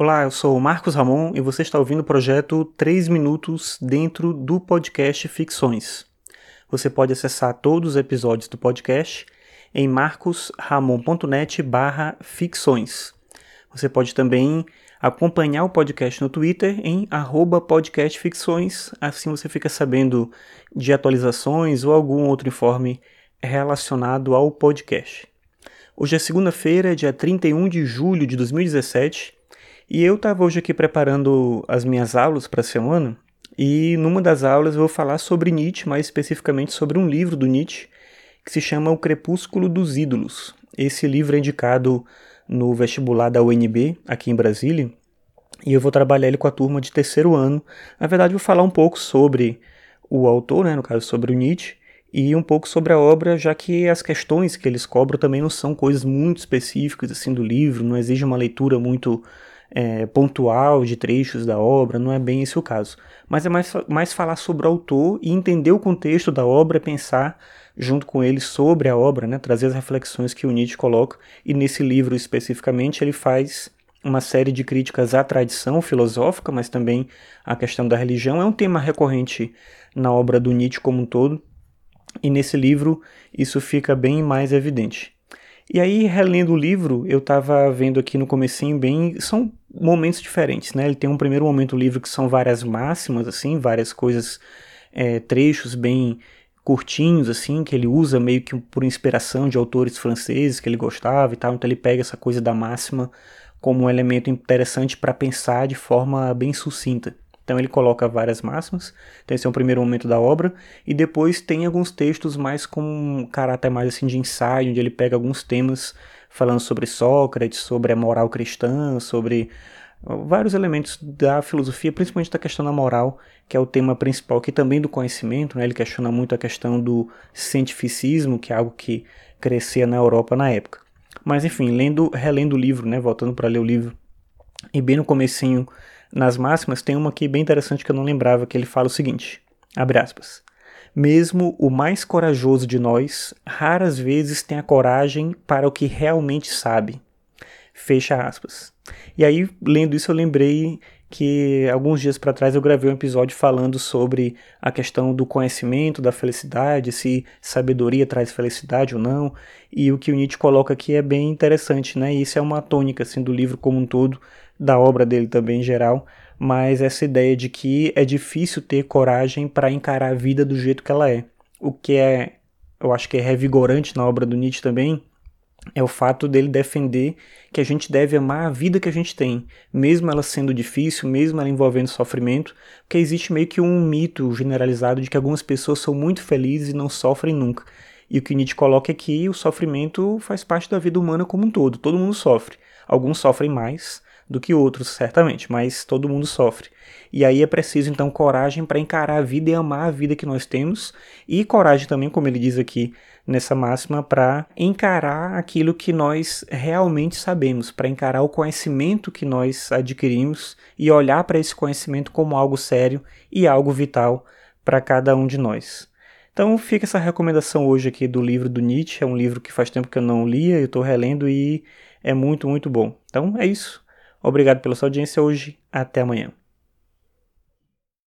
Olá, eu sou o Marcos Ramon e você está ouvindo o projeto 3 Minutos dentro do podcast Ficções. Você pode acessar todos os episódios do podcast em marcosramon.net barra ficções. Você pode também acompanhar o podcast no Twitter em podcastficções, assim você fica sabendo de atualizações ou algum outro informe relacionado ao podcast. Hoje é segunda-feira, dia 31 de julho de 2017, e eu estava hoje aqui preparando as minhas aulas para a semana, e numa das aulas eu vou falar sobre Nietzsche, mais especificamente sobre um livro do Nietzsche, que se chama O Crepúsculo dos Ídolos. Esse livro é indicado no vestibular da UNB, aqui em Brasília, e eu vou trabalhar ele com a turma de terceiro ano. Na verdade, vou falar um pouco sobre o autor, né, no caso sobre o Nietzsche, e um pouco sobre a obra, já que as questões que eles cobram também não são coisas muito específicas assim do livro, não exige uma leitura muito é, pontual de trechos da obra, não é bem esse o caso. Mas é mais, mais falar sobre o autor e entender o contexto da obra, pensar junto com ele sobre a obra, né, trazer as reflexões que o Nietzsche coloca, e nesse livro especificamente ele faz uma série de críticas à tradição filosófica, mas também à questão da religião. É um tema recorrente na obra do Nietzsche como um todo, e nesse livro isso fica bem mais evidente. E aí, relendo o livro, eu estava vendo aqui no comecinho bem... São momentos diferentes, né? Ele tem um primeiro momento do livro que são várias máximas, assim, várias coisas, é, trechos bem curtinhos, assim, que ele usa meio que por inspiração de autores franceses que ele gostava e tal. Então ele pega essa coisa da máxima como um elemento interessante para pensar de forma bem sucinta. Então ele coloca várias máximas, então esse é o primeiro momento da obra, e depois tem alguns textos mais com um caráter mais assim de ensaio, onde ele pega alguns temas falando sobre Sócrates, sobre a moral cristã, sobre vários elementos da filosofia, principalmente da questão da moral, que é o tema principal aqui também do conhecimento, né? ele questiona muito a questão do cientificismo, que é algo que crescia na Europa na época. Mas enfim, lendo, relendo o livro, né, voltando para ler o livro, e bem no comecinho nas máximas, tem uma aqui bem interessante que eu não lembrava, que ele fala o seguinte, abre aspas, mesmo o mais corajoso de nós, raras vezes tem a coragem para o que realmente sabe. Fecha aspas. E aí, lendo isso, eu lembrei que alguns dias para trás eu gravei um episódio falando sobre a questão do conhecimento, da felicidade, se sabedoria traz felicidade ou não, e o que o Nietzsche coloca aqui é bem interessante, né? E isso é uma tônica assim do livro como um todo, da obra dele também em geral, mas essa ideia de que é difícil ter coragem para encarar a vida do jeito que ela é. O que é, eu acho que é revigorante na obra do Nietzsche também, é o fato dele defender que a gente deve amar a vida que a gente tem, mesmo ela sendo difícil, mesmo ela envolvendo sofrimento, porque existe meio que um mito generalizado de que algumas pessoas são muito felizes e não sofrem nunca. E o que Nietzsche coloca é que o sofrimento faz parte da vida humana como um todo, todo mundo sofre. Alguns sofrem mais, do que outros, certamente, mas todo mundo sofre. E aí é preciso então coragem para encarar a vida e amar a vida que nós temos, e coragem também, como ele diz aqui nessa máxima, para encarar aquilo que nós realmente sabemos, para encarar o conhecimento que nós adquirimos e olhar para esse conhecimento como algo sério e algo vital para cada um de nós. Então fica essa recomendação hoje aqui do livro do Nietzsche, é um livro que faz tempo que eu não lia, eu estou relendo e é muito, muito bom. Então é isso. Obrigado pela sua audiência hoje. Até amanhã.